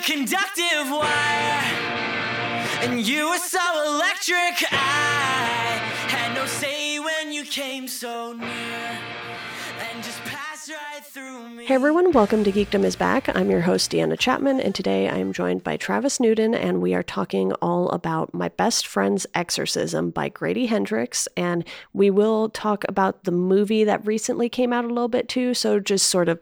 conductive wire, and you were so electric. I had no say when you came so near, and just passed right through me. Hey everyone, welcome to Geekdom is Back. I'm your host, Deanna Chapman, and today I am joined by Travis Newton, and we are talking all about My Best Friend's Exorcism by Grady Hendrix. And we will talk about the movie that recently came out a little bit too, so just sort of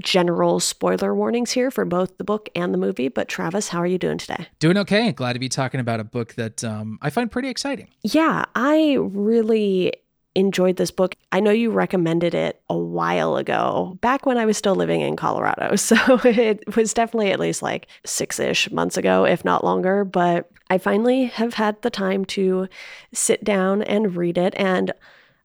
general spoiler warnings here for both the book and the movie. But Travis, how are you doing today? Doing okay. Glad to be talking about a book that um, I find pretty exciting. Yeah, I really enjoyed this book. I know you recommended it a while ago, back when I was still living in Colorado. So it was definitely at least like six ish months ago, if not longer. But I finally have had the time to sit down and read it. And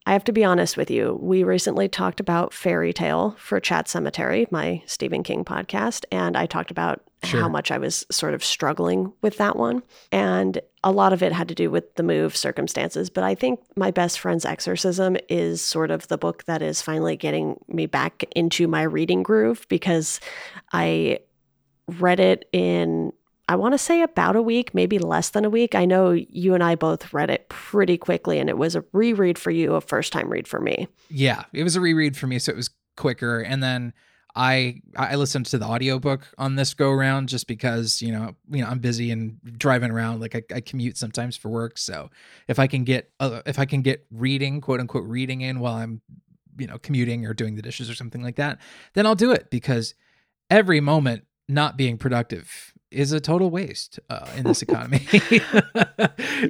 I have to be honest with you. We recently talked about Fairy Tale for Chat Sematary, my Stephen King podcast, and I talked about Sure. how much I was sort of struggling with that one. And a lot of it had to do with the move circumstances. But I think My Best Friend's Exorcism is sort of the book that is finally getting me back into my reading groove because I read it in I want to say about a week, maybe less than a week. I know you and I both read it pretty quickly, and it was a reread for you, a first time read for me. Yeah, it was a reread for me, so it was quicker. And then I I listened to the audiobook on this go around just because you know you know I'm busy and driving around like I, I commute sometimes for work. So if I can get uh, if I can get reading quote unquote reading in while I'm you know commuting or doing the dishes or something like that, then I'll do it because every moment not being productive is a total waste uh, in this economy.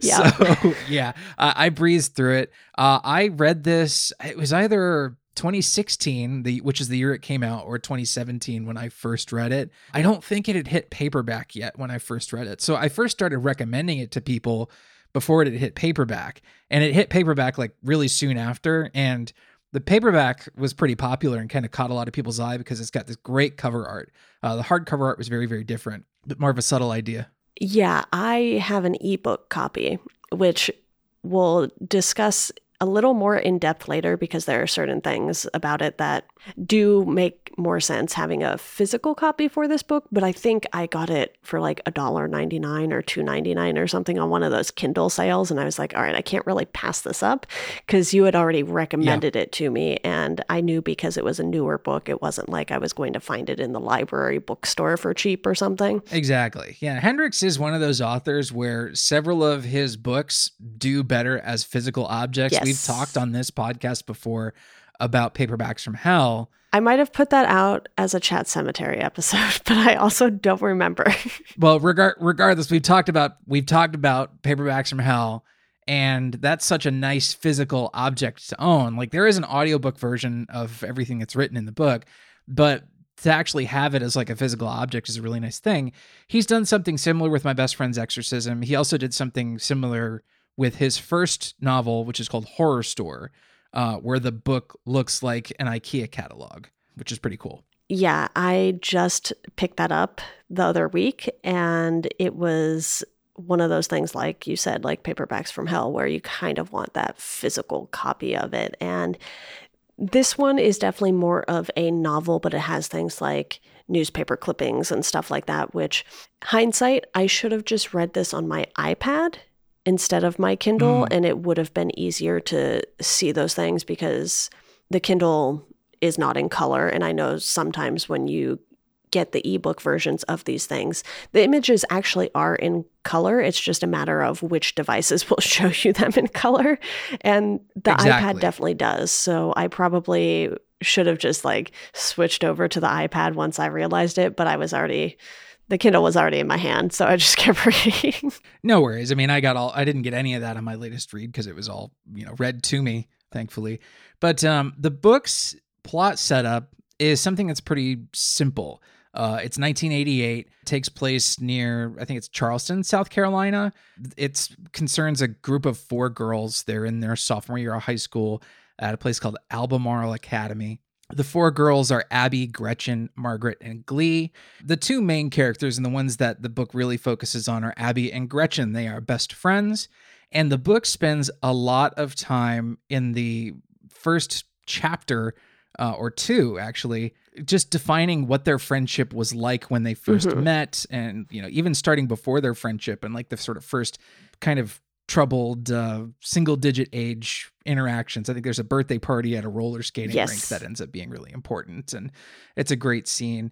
Yeah. So yeah, uh, I breezed through it. Uh, I read this. It was either 2016, the which is the year it came out, or 2017 when I first read it. I don't think it had hit paperback yet when I first read it. So I first started recommending it to people before it had hit paperback, and it hit paperback like really soon after. And the paperback was pretty popular and kind of caught a lot of people's eye because it's got this great cover art. Uh, the hardcover art was very, very different, but more of a subtle idea. Yeah, I have an ebook copy, which we'll discuss a little more in depth later because there are certain things about it that do make more sense having a physical copy for this book. But I think I got it for like a dollar ninety nine or two ninety nine or something on one of those Kindle sales, and I was like, all right, I can't really pass this up because you had already recommended it to me, and I knew because it was a newer book, it wasn't like I was going to find it in the library bookstore for cheap or something. Exactly. Yeah. Hendrix is one of those authors where several of his books do better as physical objects. Yes. We've talked on this podcast before about paperbacks from hell. I might have put that out as a Chat Sematary episode, but I also don't remember. Well, regard regardless, we've talked about we've talked about paperbacks from hell, and that's such a nice physical object to own. Like there is an audiobook version of everything that's written in the book, but to actually have it as like a physical object is a really nice thing. He's done something similar with my best friend's exorcism. He also did something similar with his first novel, which is called Horrorstör, uh, where the book looks like an IKEA catalog, which is pretty cool. yeah, I just picked that up the other week, and it was one of those things, like you said, like paperbacks from hell, where you kind of want that physical copy of it. And this one is definitely more of a novel, but it has things like newspaper clippings and stuff like that, which hindsight, I should have just read this on my iPad instead of my Kindle, Mm. and it would have been easier to see those things because the Kindle is not in color. And I know sometimes when you get the ebook versions of these things, the images actually are in color. It's just a matter of which devices will show you them in color. And the iPad definitely does. So I probably should have just like switched over to the iPad once I realized it, but I was already the Kindle was already in my hand, so I just kept reading. No worries. I mean, I got all I didn't get any of that on my latest read because it was all, you know, read to me, thankfully. But um the book's plot setup is something that's pretty simple. Uh, it's 1988, takes place near, I think it's Charleston, South Carolina. It concerns a group of four girls. They're in their sophomore year of high school at a place called Albemarle Academy. The four girls are Abby, Gretchen, Margaret, and Glee. The two main characters and the ones that the book really focuses on are Abby and Gretchen. They are best friends. And the book spends a lot of time in the first chapter uh, or two, actually, just defining what their friendship was like when they 1st Mhm. met and you know even starting before their friendship and like the sort of first kind of troubled uh, single digit age interactions. I think there's a birthday party at a roller skating rink that ends up being really important and it's a great scene.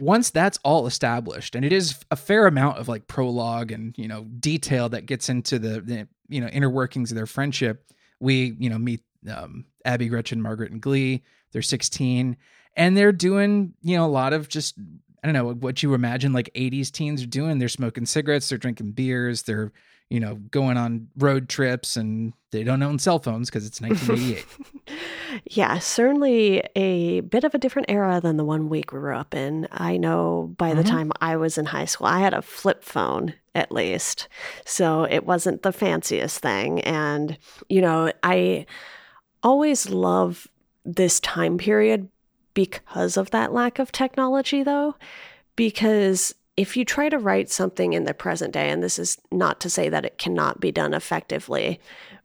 Once that's all established and it is a fair amount of like prologue and you know detail that gets into the, the you know inner workings of their friendship we you know meet um, abby gretchen margaret and glee. They're 16 and they're doing you know a lot of just i don't know what you imagine like 80s teens are doing. They're smoking cigarettes they're drinking beers they're you know going on road trips and they don't own cell phones because it's 1988 Yeah, certainly a bit of a different era than the one we grew up in. I know by the Mhm. time I was in high school, I had a flip phone at least. So it wasn't the fanciest thing. And, you know, I always love this time period because of that lack of technology, though. Because if you try to write something in the present day, and this is not to say that it cannot be done effectively,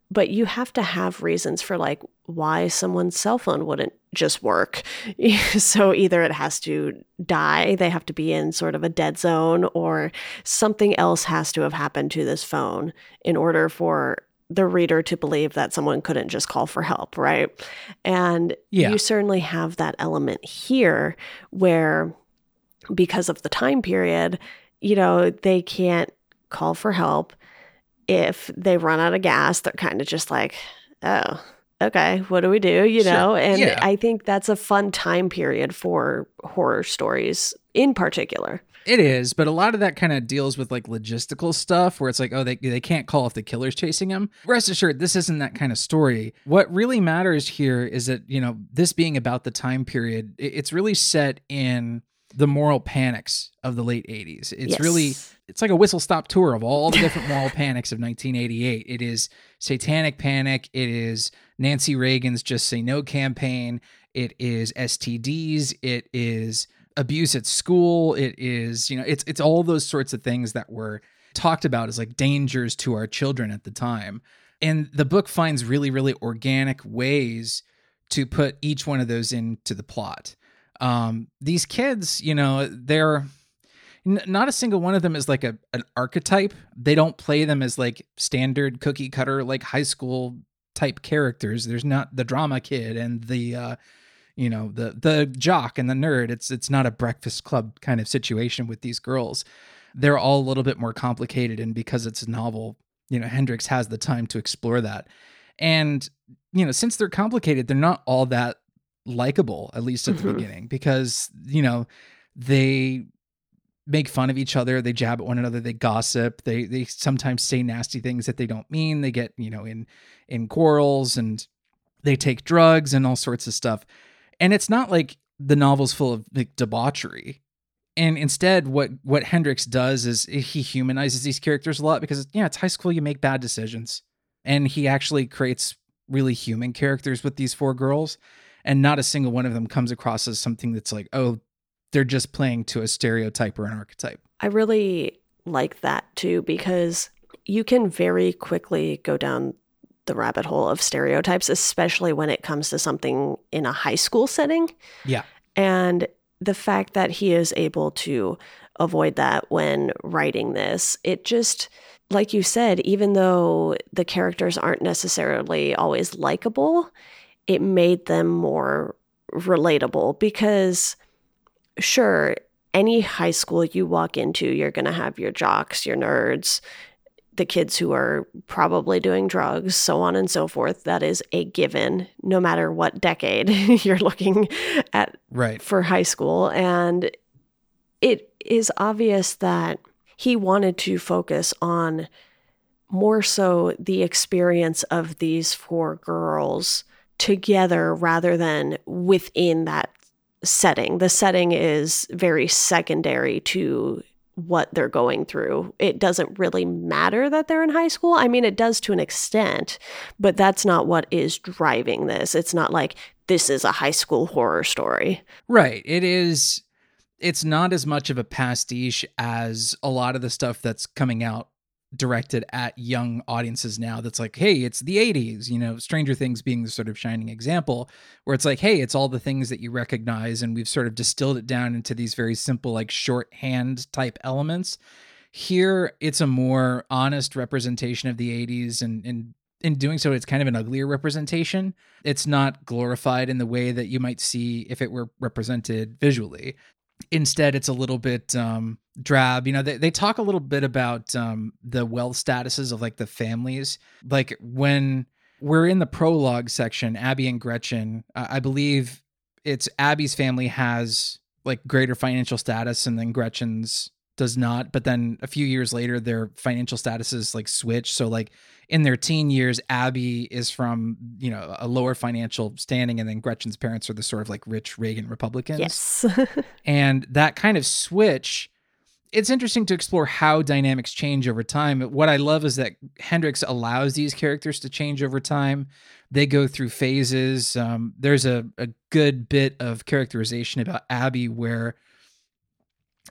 but you have to have reasons for like why someone's cell phone wouldn't just work. so either it has to die, they have to be in sort of a dead zone, or something else has to have happened to this phone in order for the reader to believe that someone couldn't just call for help, right? And Yeah. you certainly have that element here where because of the time period, you know, they can't call for help. If they run out of gas, they're kind of just like, oh, okay, what do we do? You Sure. know? And Yeah. I think that's a fun time period for horror stories in particular. It is, but a lot of that kind of deals with like logistical stuff where it's like, oh, they, they can't call if the killer's chasing him. Rest assured, this isn't that kind of story. What really matters here is that, you know, this being about the time period, it's really set in the moral panics of the late 80s. It's really, it's like a whistle stop tour of all the different moral panics of 1988. It is satanic panic. It is Nancy Reagan's Just Say No campaign. It is STDs. It is abuse at school. It is, you know, it's it's all those sorts of things that were talked about as like dangers to our children at the time. And the book finds really, really organic ways to put each one of those into the plot. Um, these kids, you know, they're n- not a single one of them is like a an archetype. They don't play them as like standard cookie cutter like high school type characters. There's not the drama kid and the uh you know the the jock and the nerd. It's it's not a breakfast club kind of situation with these girls. They're all a little bit more complicated and because it's a novel, you know, Hendrix has the time to explore that. And you know, since they're complicated, they're not all that likable at least at the Mhm. beginning because you know, they make fun of each other they jab at one another they gossip they they sometimes say nasty things that they don't mean they get you know in in quarrels and they take drugs and all sorts of stuff. And it's not like the novel's full of like debauchery. And instead what what hendrix does is he humanizes these characters a lot because yeah it's high school you make bad decisions. And he actually creates really human characters with these four girls and not a single one of them comes across as something that's like oh they're just playing to a stereotype or an archetype I really like that too because you can very quickly go down the rabbit hole of stereotypes, especially when it comes to something in a high school setting. Yeah. And the fact that he is able to avoid that when writing this, it just, like you said, even though the characters aren't necessarily always likable, it made them more relatable because sure, any high school you walk into, you're going to have your jocks, your nerds, the kids who are probably doing drugs, so on and so forth. That is a given, no matter what decade you're looking at right for high school. And it is obvious that he wanted to focus on more so the experience of these four girls together rather than within that setting. The setting is very secondary to what they're going through. It doesn't really matter that they're in high school. I mean, it does to an extent, but that's not what is driving this. It's not like this is a high school horror story. right it is it's not as much of a pastiche as a lot of the stuff that's coming out directed at young audiences now that's like hey it's the 80s you know stranger things being the sort of shining example where it's like hey it's all the things that you recognize and we've sort of distilled it down into these very simple like shorthand type elements. Here it's a more honest representation of the 80s and and in doing so it's kind of an uglier representation. It's not glorified in the way that you might see if it were represented visually instead it's a little bit um, drab. You know they, they talk a little bit about um, the wealth statuses of like the families. Like when we're in the prologue section abby and gretchen uh, i believe it's abby's family has like greater financial status and then gretchen's does not but then a few years later their financial statuses like switch so like in their teen years, Abby is from, you know, a lower financial standing, and then Gretchen's parents are the sort of like rich Reagan Republicans. Yes. and that kind of switch, it's interesting to explore how dynamics change over time. What I love is that Hendrix allows these characters to change over time. They go through phases. Um, there's a, a good bit of characterization about Abby where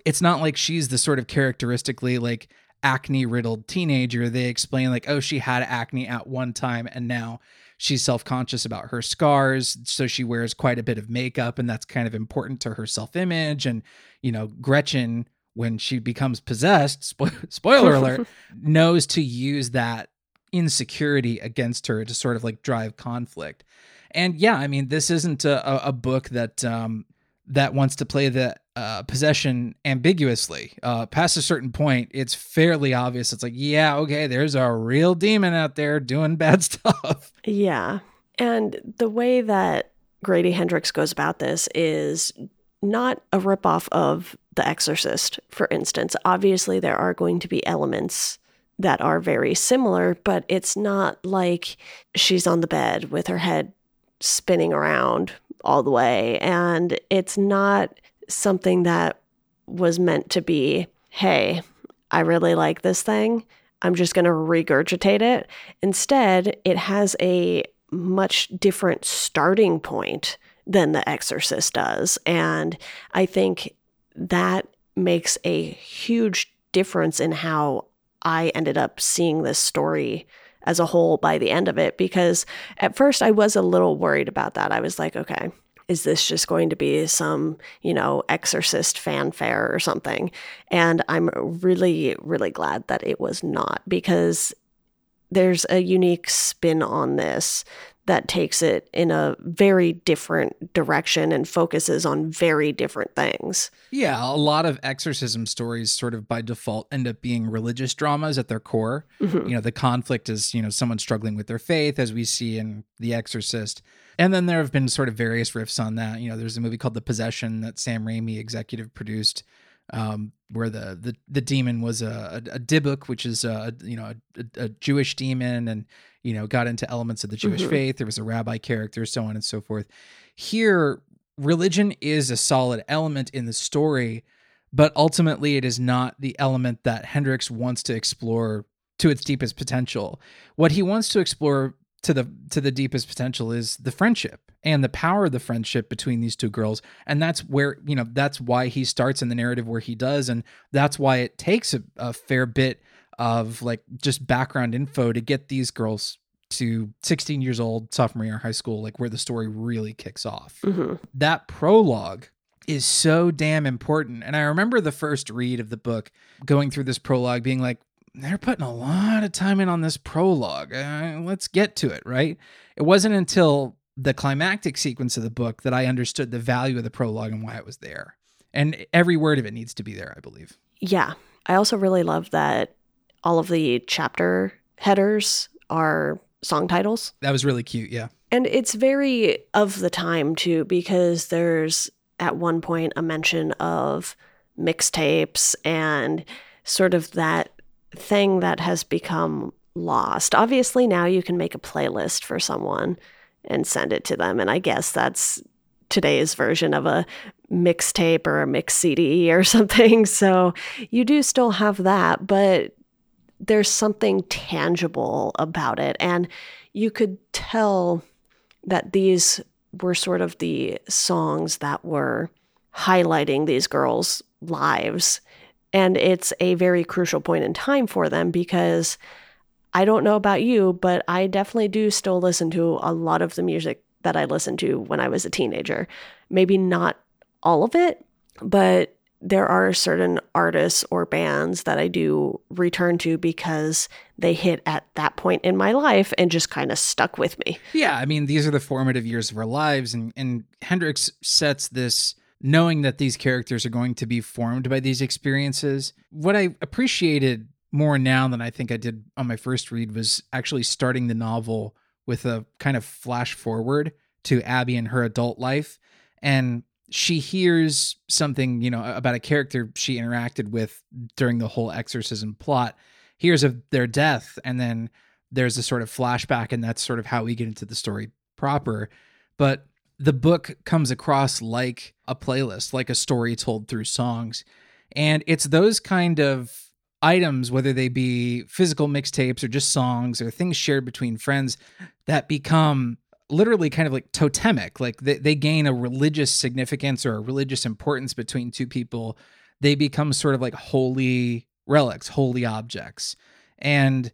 it's not like she's the sort of characteristically like acne riddled teenager, they explain like, oh, she had acne at one time and now she's self conscious about her scars. So she wears quite a bit of makeup and that's kind of important to her self image. And, you know, Gretchen, when she becomes possessed, spo- spoiler alert, knows to use that insecurity against her to sort of like drive conflict. And yeah, I mean, this isn't a, a book that um, that wants to play the uh, possession ambiguously. Uh, past a certain point, it's fairly obvious. It's like, yeah, okay, there's a real demon out there doing bad stuff. Yeah. And the way that Grady Hendrix goes about this is not a ripoff of The Exorcist, for instance. Obviously, there are going to be elements that are very similar, but it's not like she's on the bed with her head spinning around all the way. And it's not something that was meant to be, hey, I really like this thing. I'm just going to regurgitate it. Instead, it has a much different starting point than The Exorcist does. And I think that makes a huge difference in how I ended up seeing this story as a whole by the end of it. Because at first I was a little worried about that. I was like, okay, is this just going to be some, you know, exorcist fanfare or something? And I'm really, really glad that it was not because there's a unique spin on this that takes it in a very different direction and focuses on very different things. Yeah, a lot of exorcism stories sort of by default end up being religious dramas at their core. Mm-hmm. You know, the conflict is, you know, someone struggling with their faith as we see in The Exorcist. And then there have been sort of various riffs on that. You know, there's a movie called The Possession that Sam Raimi executive produced um, where the, the the demon was a, a, a Dybbuk, which is a you know a, a, Jewish demon, and you know got into elements of the Jewish mm-hmm. faith. There was a rabbi character, so on and so forth. Here, religion is a solid element in the story, but ultimately, it is not the element that Hendrix wants to explore to its deepest potential. What he wants to explore to the to the deepest potential is the friendship and the power of the friendship between these two girls and that's where you know that's why he starts in the narrative where he does and that's why it takes a, a fair bit of like just background info to get these girls to 16 years old sophomore year high school like where the story really kicks off mm-hmm. that prologue is so damn important and i remember the first read of the book going through this prologue being like they're putting a lot of time in on this prologue. Uh, let's get to it, right? It wasn't until the climactic sequence of the book that I understood the value of the prologue and why it was there. And every word of it needs to be there, I believe. Yeah. I also really love that all of the chapter headers are song titles. That was really cute, yeah. And it's very of the time too, because there's at one point a mention of mixtapes and sort of that thing that has become lost. Obviously, now you can make a playlist for someone and send it to them. And I guess that's today's version of a mixtape or a mix CD or something. So you do still have that, but there's something tangible about it. And you could tell that these were sort of the songs that were highlighting these girls' lives And it's a very crucial point in time for them because I don't know about you, but I definitely do still listen to a lot of the music that I listened to when I was a teenager. Maybe not all of it, but there are certain artists or bands that I do return to because they hit at that point in my life and just kind of stuck with me. Yeah, I mean, these are the formative years of our lives, and, and Hendrix sets this knowing that these characters are going to be formed by these experiences. What I appreciated more now than I think I did on my first read was actually starting the novel with a kind of flash forward to Abby and her adult life. And she hears something, you know, about a character she interacted with during the whole exorcism plot, hears of their death, and then there's a sort of flashback, and that's sort of how we get into the story proper. But the book comes across like a playlist, like a story told through songs. And it's those kind of items, whether they be physical mixtapes or just songs or things shared between friends, that become literally kind of like totemic like they, they gain a religious significance or a religious importance between two people. They become sort of like holy relics holy objects. And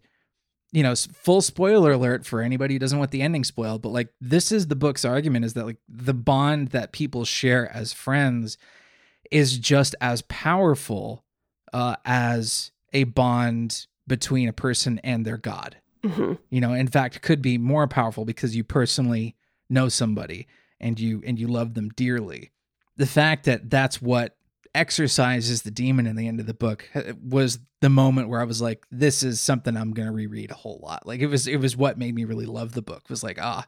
you know full spoiler alert for anybody who doesn't want the ending spoiled but like this is the book's argument is that like the bond that people share as friends is just as powerful uh, as a bond between a person and their god hmm you know in fact could be more powerful because you personally know somebody and you and you love them dearly. The fact that that's what exorcises the demon in the end of the book uh, was the moment where i was like this is something i'm going to reread a whole lot. Like it was it was what made me really love the book it was like ah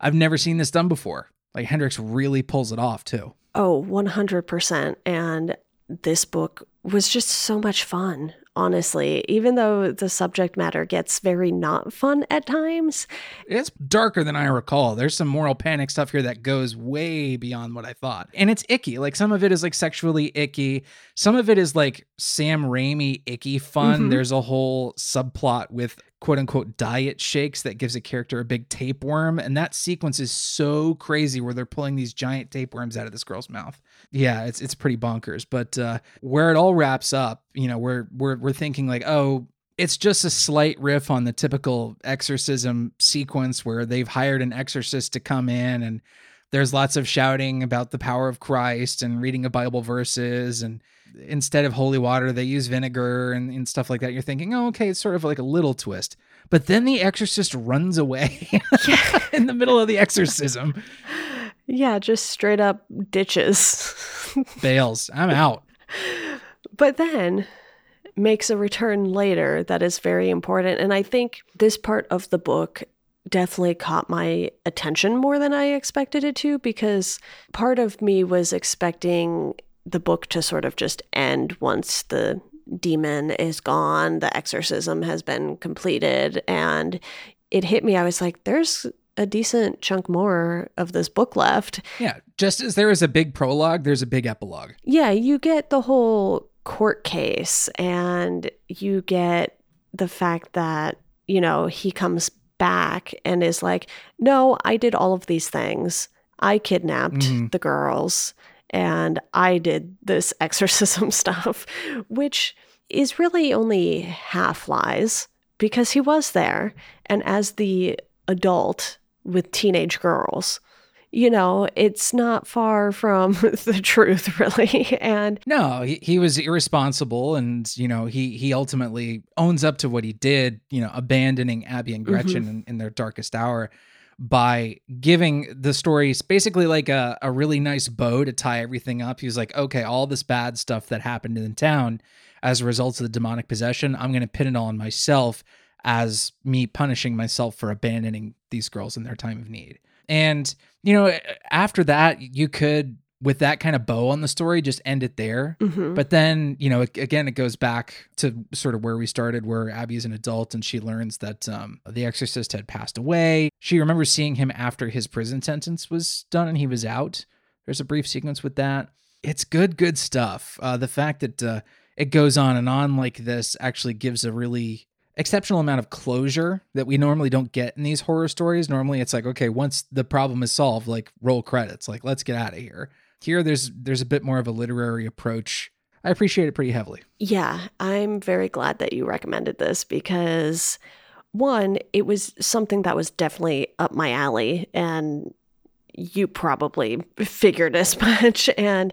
i've never seen this done before. Like hendrix really pulls it off too. Oh, 100%. And this book was just so much fun, honestly. Even though the subject matter gets very not fun at times, It's darker than I recall. There's some moral panic stuff here that goes way beyond what I thought. And it's icky. Like some of it is like sexually icky. Some of it is like Sam Raimi icky fun. Mhm. There's a whole subplot with quote unquote diet shakes that gives a character a big tapeworm. And that sequence is so crazy where they're pulling these giant tapeworms out of this girl's mouth. Yeah, it's it's pretty bonkers. But uh where it all wraps up, you know, we're we're we're thinking like, oh, it's just a slight riff on the typical exorcism sequence where they've hired an exorcist to come in and there's lots of shouting about the power of Christ and reading of Bible verses and instead of holy water they use vinegar and, and stuff like that. You're thinking, oh, okay, it's sort of like a little twist. But then the exorcist runs away in the middle of the exorcism. yeah, just straight up ditches. Bails. I'm out. but then makes a return later that is very important. And I think this part of the book definitely caught my attention more than I expected it to because part of me was expecting the book to sort of just end once the demon is gone, the exorcism has been completed. And it hit me. I was like, there's a decent chunk more of this book left. Yeah. Just as there is a big prologue, there's a big epilogue. Yeah, you get the whole court case and you get the fact that, you know, he comes back and is like, no, I did all of these things. I kidnapped Mhm. the girls and I did this exorcism stuff, which is really only half lies because he was there. And as the adult with teenage girls, you know, it's not far from the truth, really. And No, he, he was irresponsible and, you know, he he ultimately owns up to what he did, you know, abandoning Abby and mm-hmm. Gretchen in, in their darkest hour by giving the stories basically like a, a really nice bow to tie everything up. He was like, okay, all this bad stuff that happened in town as a result of the demonic possession, I'm going to pin it all on myself as me punishing myself for abandoning these girls in their time of need. And, you know, after that, you could, with that kind of bow on the story, just end it there. mhm. But then, you know, it- again, it goes back to sort of where we started, where Abby is an adult and she learns that um, the exorcist had passed away. She remembers seeing him after his prison sentence was done and he was out. There's a brief sequence with that. It's good, good stuff. Uh, the fact that uh, it goes on and on like this actually gives a really exceptional amount of closure that we normally don't get in these horror stories. Normally, it's like, okay, once the problem is solved, like roll credits, like let's get out of here. Here, there's there's a bit more of a literary approach I appreciate it pretty heavily. Yeah, I'm very glad that you recommended this because one, it was something that was definitely up my alley and you probably figured as much. And,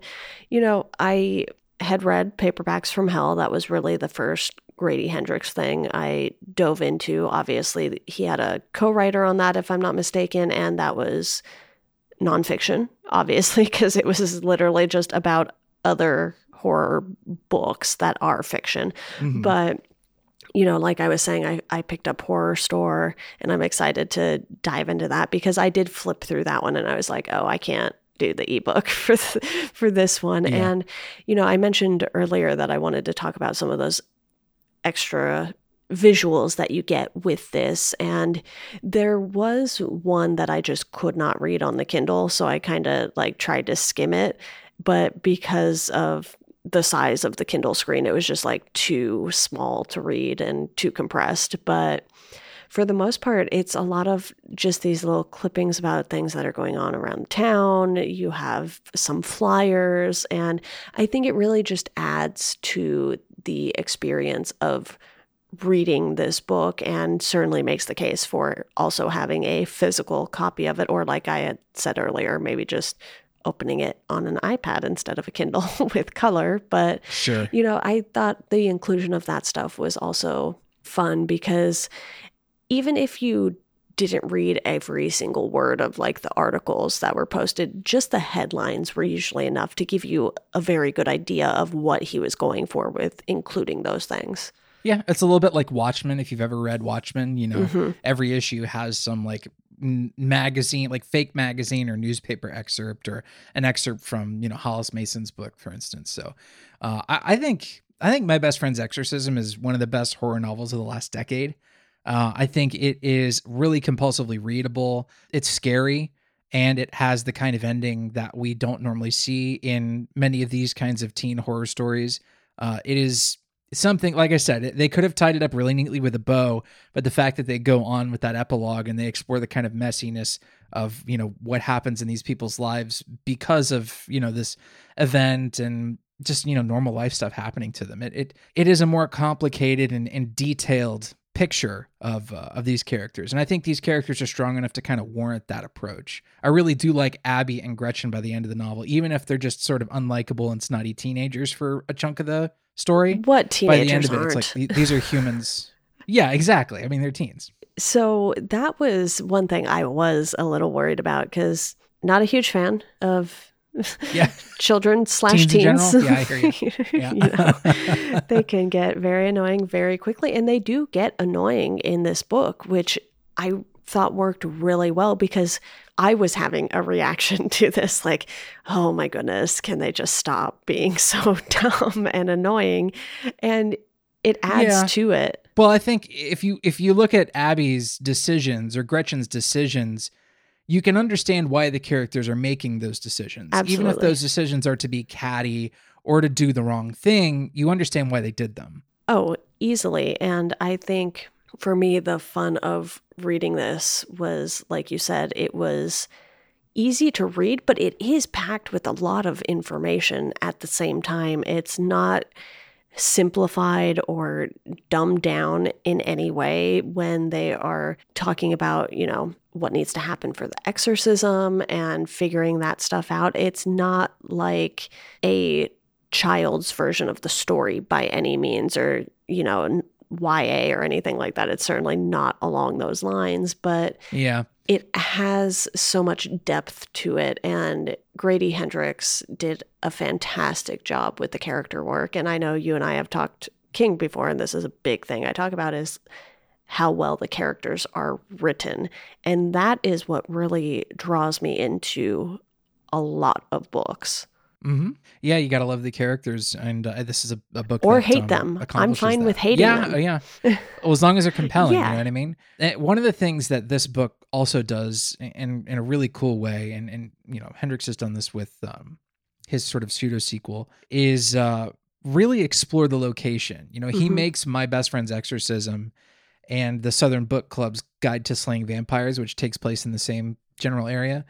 you know, I had read Paperbacks from Hell. That was really the first Grady Hendrix thing I dove into. Obviously, he had a co writer on that, if I'm not mistaken, and that was nonfiction, obviously, because it was literally just about other horror books that are fiction. Mm-hmm. But you know, like I was saying, I, I picked up Horrorstör and I'm excited to dive into that because I did flip through that one and I was like, oh, I can't do the ebook for th- for this one. Yeah. And you know, I mentioned earlier that I wanted to talk about some of those extra visuals that you get with this and there was one that I just could not read on the Kindle so I kind of like tried to skim it but because of the size of the Kindle screen. It was just like too small to read and too compressed. But for the most part, it's a lot of just these little clippings about things that are going on around town. You have some flyers, and I think it really just adds to the experience of reading this book and certainly makes the case for also having a physical copy of it, or like I had said earlier, maybe just opening it on an iPad instead of a Kindle with color. But, sure. you know, I thought the inclusion of that stuff was also fun because even if you didn't read every single word of like the articles that were posted, just the headlines were usually enough to give you a very good idea of what he was going for with including those things. Yeah, it's a little bit like Watchmen. If you've ever read Watchmen, you know, mm-hmm. every issue has some like magazine, like fake magazine or newspaper excerpt or an excerpt from, you know, Hollis Mason's book, for instance. So uh, I, I, think I think My Best Friend's Exorcism is one of the best horror novels of the last decade. Uh, I think it is really compulsively readable. It's scary and it has the kind of ending that we don't normally see in many of these kinds of teen horror stories. Uh, it is something like I said, they could have tied it up really neatly with a bow, but the fact that they go on with that epilogue and they explore the kind of messiness of you know what happens in these people's lives because of you know this event and just you know normal life stuff happening to them. It it it is a more complicated and, and detailed picture of uh, of these characters and i think these characters are strong enough to kind of warrant that approach i really do like abby and gretchen by the end of the novel even if they're just sort of unlikable and snotty teenagers for a chunk of the story. What teenagers By the end of it, aren't. it's like these are humans. yeah, exactly. I mean, they're teens. So that was one thing I was a little worried about because not a huge fan of yeah. children slash teens. teens. Yeah, I hear you. Yeah. you know, they can get very annoying very quickly, and they do get annoying in this book, which I thought worked really well because I was having a reaction to this like, oh my goodness, can they just stop being so dumb and annoying? And it adds yeah. to it. Well, I think if you if you look at Abby's decisions or Gretchen's decisions, you can understand why the characters are making those decisions. Absolutely. Even if those decisions are to be catty or to do the wrong thing, you understand why they did them. Oh, easily. And I think for me, the fun of reading this was, like you said, it was easy to read, but it is packed with a lot of information at the same time. It's not simplified or dumbed down in any way when they are talking about, you know, what needs to happen for the exorcism and figuring that stuff out. It's not like a child's version of the story by any means or, you know, YA or anything like that. It's certainly not along those lines, but yeah, it has so much depth to it. And Grady Hendrix did a fantastic job with the character work. And I know you and I have talked King before, and this is a big thing I talk about is how well the characters are written. And that is what really draws me into a lot of books. Mm-hmm. Yeah, you gotta love the characters, and uh, this is a, a book or that, hate um, them. I'm fine that. with hating yeah, them. Yeah, yeah. well, as long as they're compelling, yeah. you know what I mean. And one of the things that this book also does, in in a really cool way, and and you know Hendrix has done this with um, his sort of pseudo sequel, is uh, really explore the location. You know, he mm-hmm. makes my best friend's exorcism and the Southern Book Club's Guide to Slaying Vampires, which takes place in the same general area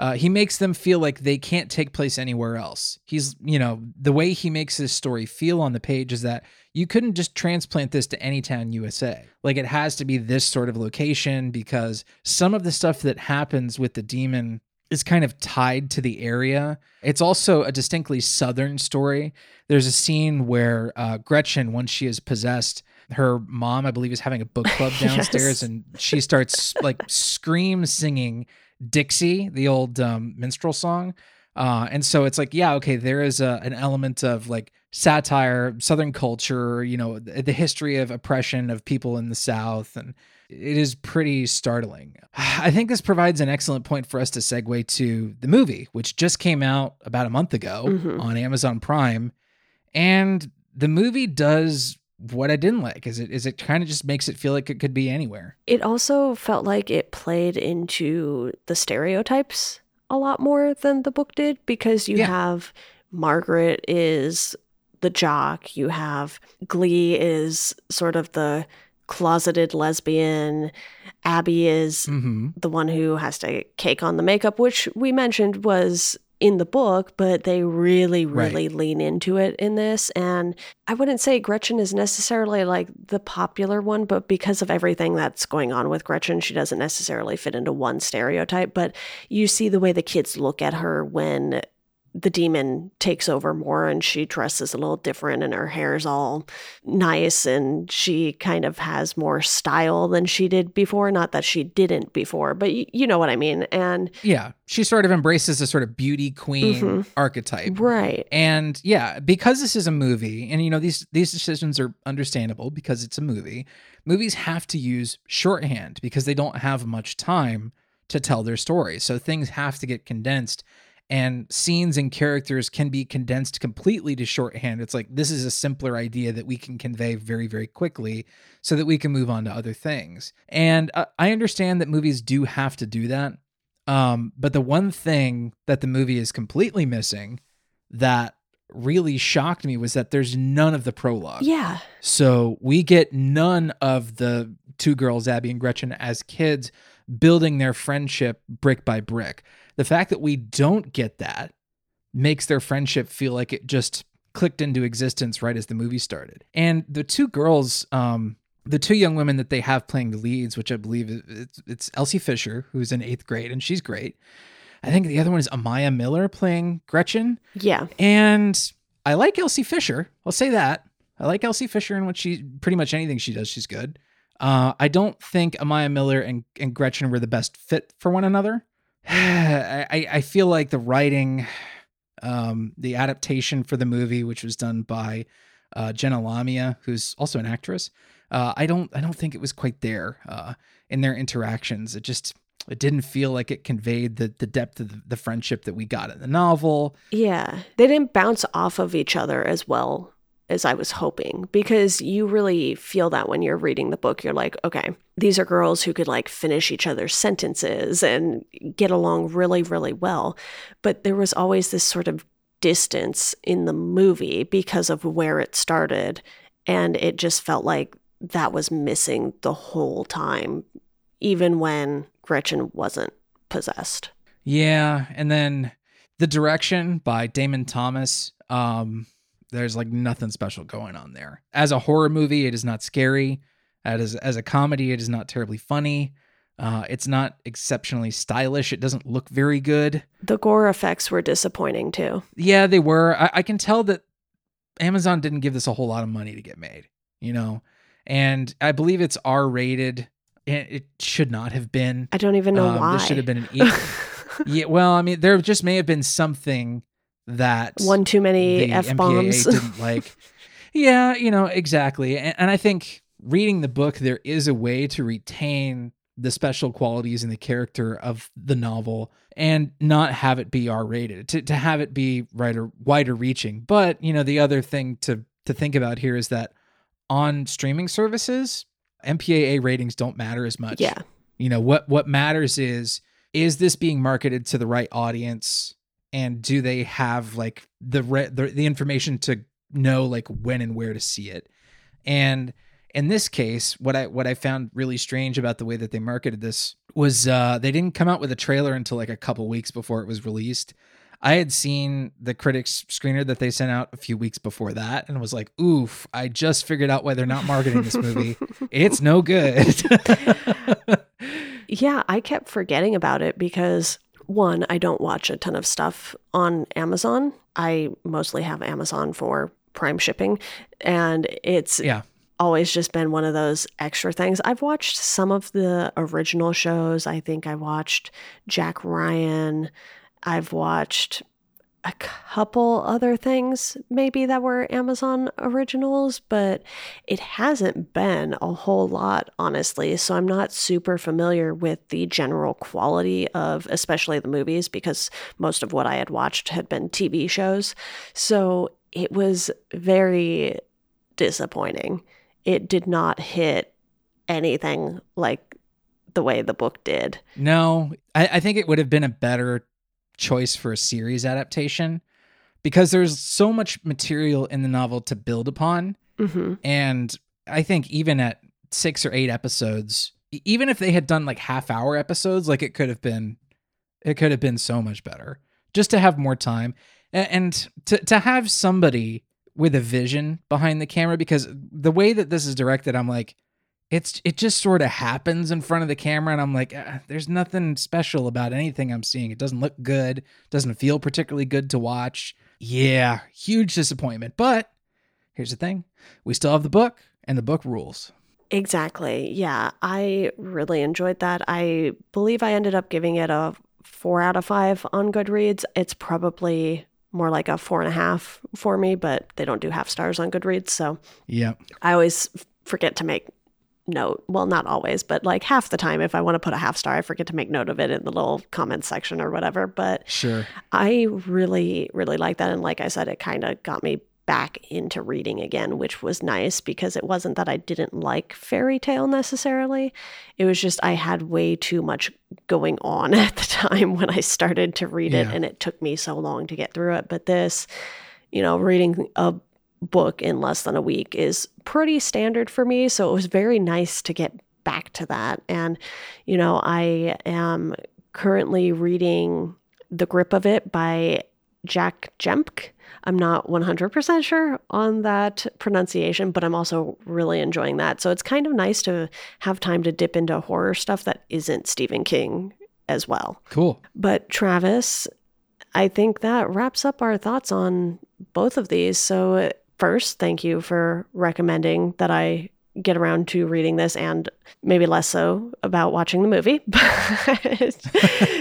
Uh, he makes them feel like they can't take place anywhere else. He's, you know, the way he makes this story feel on the page is that you couldn't just transplant this to any town USA. Like it has to be this sort of location because some of the stuff that happens with the demon is kind of tied to the area. It's also a distinctly southern story. There's a scene where uh, Gretchen, once she is possessed, her mom, I believe, is having a book club downstairs, Yes. and she starts like scream singing Dixie, the old um, minstrel song. Uh, and so it's like, yeah, okay, there is a, an element of like satire, Southern culture, you know, the, the history of oppression of people in the South. And it is pretty startling. I think this provides an excellent point for us to segue to the movie, which just came out about a month ago Mhm. on Amazon Prime. And the movie does what I didn't like is it is it kind of just makes it feel like it could be anywhere. It also felt like it played into the stereotypes a lot more than the book did because you Yeah. have Margaret is the jock, you have Glee is sort of the closeted lesbian, Abby is Mm-hmm. the one who has to cake on the makeup, which we mentioned was in the book, but they really, Right. really lean into it in this. And I wouldn't say Gretchen is necessarily like the popular one, but because of everything that's going on with Gretchen, she doesn't necessarily fit into one stereotype. But you see the way the kids look at her when the demon takes over more and she dresses a little different and her hair's all nice and she kind of has more style than she did before not that she didn't before but y- you know what i mean and Yeah, she sort of embraces a sort of beauty queen Mhm. archetype. right And yeah, because this is a movie, and you know these these decisions are understandable because it's a movie. Movies have to use shorthand because they don't have much time to tell their story. So things have to get condensed and scenes and characters can be condensed completely to shorthand. It's like this is a simpler idea that we can convey very very quickly so that we can move on to other things. And uh, I understand that movies do have to do that. Um, but the one thing that the movie is completely missing that really shocked me was that there's none of the prologue. yeah So we get none of the two girls, Abby and Gretchen, as kids building their friendship brick by brick. The fact that we don't get that makes their friendship feel like it just clicked into existence right as the movie started. And the two girls, um, the two young women that they have playing the leads, which I believe it's, it's Elsie Fisher, who's in eighth grade, and she's great. I think the other one is Amiah Miller playing Gretchen. yeah And I like Elsie Fisher. I'll say that. I like Elsie Fisher and what she pretty much anything she does, she's good. Uh, I don't think Amiah Miller and, and Gretchen were the best fit for one another. I, I feel like the writing, um, the adaptation for the movie, which was done by uh, Jenna Lamia, who's also an actress, uh, I don't I don't think it was quite there uh, in their interactions. It just it didn't feel like it conveyed the the depth of the, the friendship that we got in the novel. yeah they didn't bounce off of each other as well as i was hoping because you really feel that when you're reading the book you're like okay these are girls who could like finish each other's sentences and get along really really well but there was always this sort of distance in the movie because of where it started and it just felt like that was missing the whole time even when gretchen wasn't possessed Yeah, and then the direction by Damon Thomas. Um, there's like nothing special going on there. As a horror movie, it is not scary. As as a comedy, it is not terribly funny. Uh, it's not exceptionally stylish. It doesn't look very good. the gore effects were disappointing too Yeah, they were. I, I can tell that Amazon didn't give this a whole lot of money to get made. You know, and I believe it's R rated. It, it should not have been. i don't even know Um, why This should have been an E. yeah, well, I mean, there just may have been something that one too many f bombs didn't like. Yeah, you know exactly, and, and I think reading the book, there is a way to retain the special qualities and the character of the novel and not have it be R rated. To to have it be wider wider reaching. But you know, the other thing to to think about here is that on streaming services, MPAA ratings don't matter as much. yeah You know, what what matters is is this being marketed to the right audience and do they have like the re- the, the information to know like when and where to see it. And In this case, what I what I found really strange about the way that they marketed this was uh, they didn't come out with a trailer until like a couple weeks before it was released. I had seen the critics screener that they sent out a few weeks before that and was like, oof, I just figured out why they're not marketing this movie. it's no good. yeah, I kept forgetting about it because one, I don't watch a ton of stuff on Amazon. I mostly have Amazon for prime shipping and it's yeah. always just been one of those extra things. I've watched some of the original shows. I think I watched Jack Ryan. I've watched a couple other things maybe that were Amazon originals, but it hasn't been a whole lot, honestly. So I'm not super familiar with the general quality of, especially the movies, because most of what I had watched had been TV shows. So it was very disappointing. It did not hit anything like the way the book did. No, I, I think it would have been a better choice for a series adaptation because there's so much material in the novel to build upon. Mm-hmm. And I think even at six or eight episodes, even if they had done like half hour episodes, like it could have been, it could have been so much better just to have more time and to, to have somebody with a vision behind the camera because the way that this is directed, I'm like, it's it just sort of happens in front of the camera and i'm like ah, there's nothing special about anything i'm seeing it doesn't look good doesn't feel particularly good to watch yeah huge disappointment but here's the thing we still have the book and the book rules Exactly. Yeah. I really enjoyed that. I believe I ended up giving it a four out of five on Goodreads. It's probably more like a four and a half for me, but they don't do half stars on Goodreads. So yeah I always forget to make note. Well, not always, but like half the time, if I want to put a half star, I forget to make note of it in the little comment section or whatever. But sure I really, really like that. And like I said, it kind of got me back into reading again, which was nice because it wasn't that I didn't like fairy tale necessarily. It was just I had way too much going on at the time when I started to read it, and it took me so long to get through it. But this, you know, reading a book in less than a week is pretty standard for me. So it was very nice to get back to that. And, you know, I am currently reading The Grip of It by Jac Jemc. I'm not 100% sure on that pronunciation, but I'm also really enjoying that. So it's kind of nice to have time to dip into horror stuff that isn't Stephen King as well. cool But Travis, I think that wraps up our thoughts on both of these. So, first, thank you for recommending that I get around to reading this and maybe less so about watching the movie.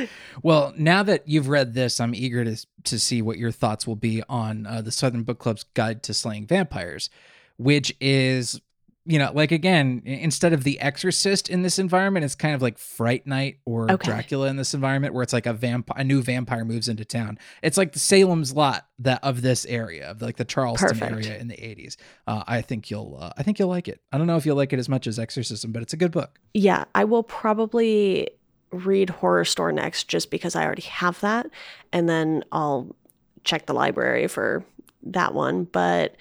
Well, now that you've read this, I'm eager to to see what your thoughts will be on uh, the Southern Book Club's Guide to Slaying Vampires, which is, you know, like again, instead of The Exorcist in this environment, it's kind of like Fright Night or Okay. Dracula in this environment, where it's like a vampire, a new vampire moves into town. It's like the Salem's Lot that of this area, of like the Charleston Perfect. area in the 80s. Uh, I think you'll, uh, I think you'll like it. I don't know if you'll like it as much as Exorcism, but it's a good book. yeah, I will probably read Horrorstör next just because I already have that. And then I'll check the library for that one. But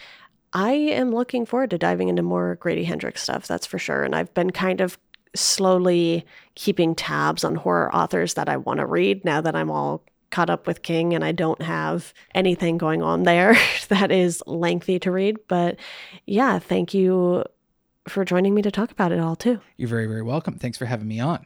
I am looking forward to diving into more Grady Hendrix stuff, that's for sure. And I've been kind of slowly keeping tabs on horror authors that I want to read now that I'm all caught up with King and I don't have anything going on there that is lengthy to read. But yeah, thank you for joining me to talk about it all too. You're very, very welcome. Thanks for having me on.